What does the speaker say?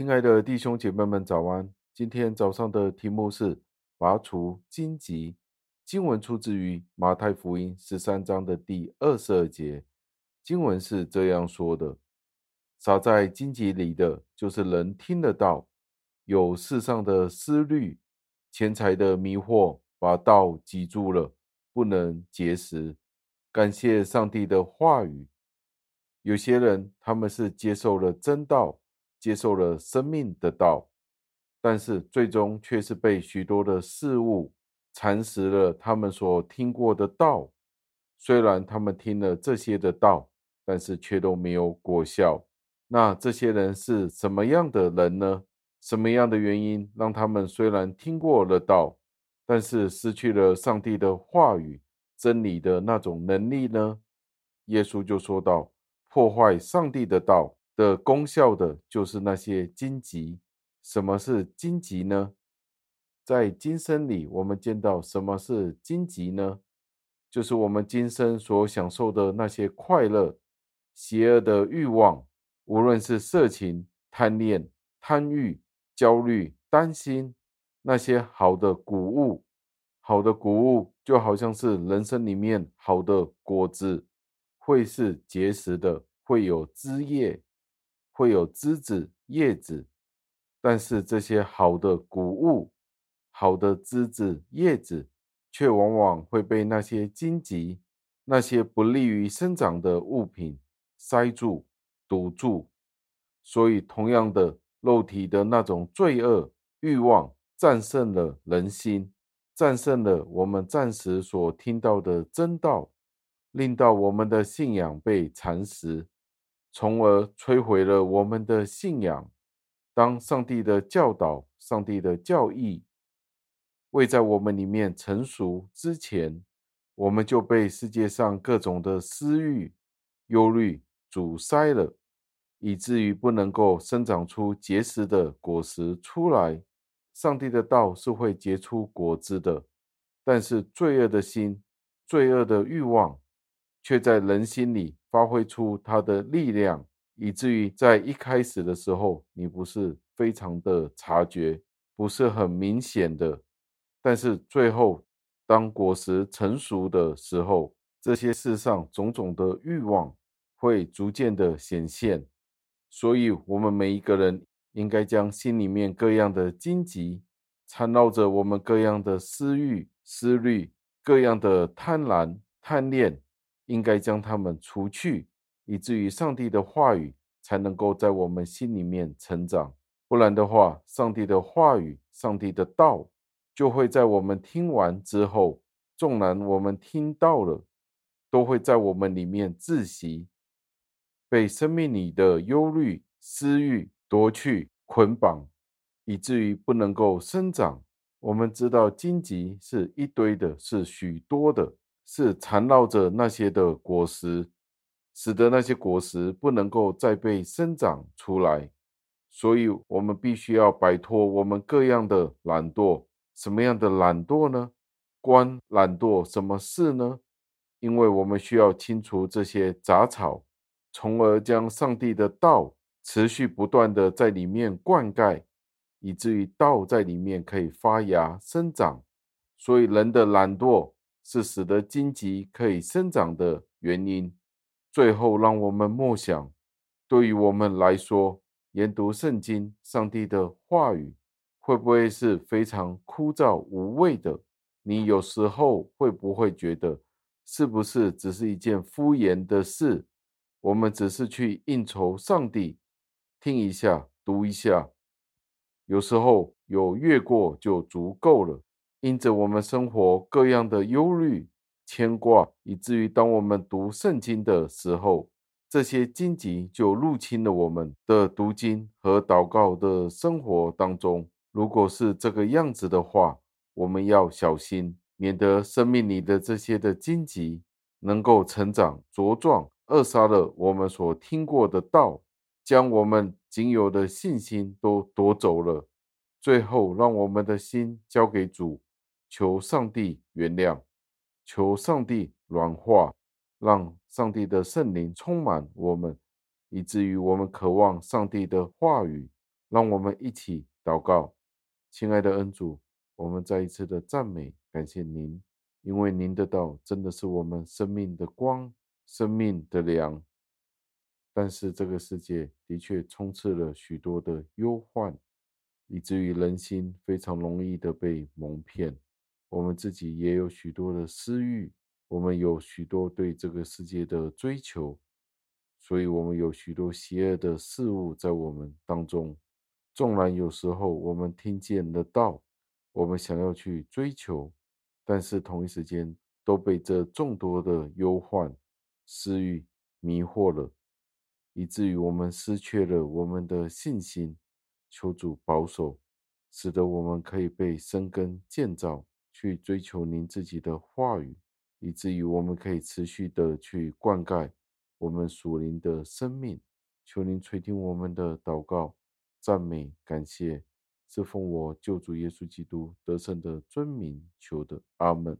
亲爱的弟兄姐妹们，早安！今天早上的题目是拔除荆棘。经文出自于马太福音十三章的第二十二节。经文是这样说的：“撒在荆棘里的，就是人听得到，有世上的思虑、钱财的迷惑，把道挤住了，不能结实。”感谢上帝的话语。有些人他们是接受了真道，接受了生命的道，但是最终却是被许多的事物蚕食了他们所听过的道。虽然他们听了这些的道，但是却都没有果效。那这些人是什么样的人呢？什么样的原因让他们虽然听过了道，但是失去了上帝的话语、真理的那种能力呢？耶稣就说道。破坏上帝的道的功效的，就是那些荆棘。什么是荆棘呢？在今生里，我们见到什么是荆棘呢？就是我们今生所享受的那些快乐、邪恶的欲望，无论是色情、贪恋、贪欲、焦虑、担心，那些好的谷物，好的谷物就好像是人生里面好的果子。会是结实的，会有枝叶，会有枝子、叶子，但是这些好的谷物、好的枝子、叶子，却往往会被那些荆棘、那些不利于生长的物品塞住、堵住。所以，同样的，肉体的那种罪恶欲望战胜了人心，战胜了我们暂时所听到的真道。令到我们的信仰被蚕食，从而摧毁了我们的信仰。当上帝的教导、上帝的教义未在我们里面成熟之前，我们就被世界上各种的私欲、忧虑阻塞了，以至于不能够生长出结实的果实出来。上帝的道是会结出果子的，但是罪恶的心、罪恶的欲望。却在人心里发挥出它的力量，以至于在一开始的时候，你不是非常的察觉，不是很明显的。但是最后，当果实成熟的时候，这些世上种种的欲望会逐渐的显现。所以，我们每一个人应该将心里面各样的荆棘，缠绕着我们各样的私欲、思虑、各样的贪婪、贪恋。应该将它们除去，以至于上帝的话语才能够在我们心里面成长。不然的话，上帝的话语、上帝的道就会在我们听完之后，纵然我们听到了，都会在我们里面窒息，被生命里的忧虑、私欲夺去、捆绑，以至于不能够生长。我们知道荆棘是一堆的，是许多的。是缠绕着那些的果实，使得那些果实不能够再被生长出来。所以，我们必须要摆脱我们各样的懒惰。什么样的懒惰呢？关懒惰什么事呢？因为我们需要清除这些杂草，从而将上帝的道持续不断的在里面灌溉，以至于道在里面可以发芽生长。所以，人的懒惰。是使得荆棘可以生长的原因。最后，让我们默想，对于我们来说，研读圣经、上帝的话语，会不会是非常枯燥无味的？你有时候会不会觉得，是不是只是一件敷衍的事？我们只是去应酬上帝，听一下，读一下，有时候有越过就足够了。因着我们生活各样的忧虑、牵挂，以至于当我们读圣经的时候，这些荆棘就入侵了我们的读经和祷告的生活当中。如果是这个样子的话，我们要小心，免得生命里的这些的荆棘能够成长茁壮，扼杀了我们所听过的道，将我们仅有的信心都夺走了。最后，让我们的心交给主。求上帝原谅，求上帝软化，让上帝的圣灵充满我们，以至于我们渴望上帝的话语，让我们一起祷告，亲爱的恩主，我们再一次的赞美感谢您，因为您的道真的是我们生命的光，生命的粮。但是这个世界的确充斥了许多的忧患，以至于人心非常容易的被蒙骗。我们自己也有许多的私欲，我们有许多对这个世界的追求，所以我们有许多邪恶的事物在我们当中。纵然有时候我们听见了道，我们想要去追求，但是同一时间都被这众多的忧患、私欲迷惑了。以至于我们失去了我们的信心，求主保守，使得我们可以被生根建造，去追求您自己的话语，以至于我们可以持续的去灌溉我们属灵的生命。求您垂听我们的祷告、赞美、感谢，是奉我救主耶稣基督得胜的尊名求的，阿门。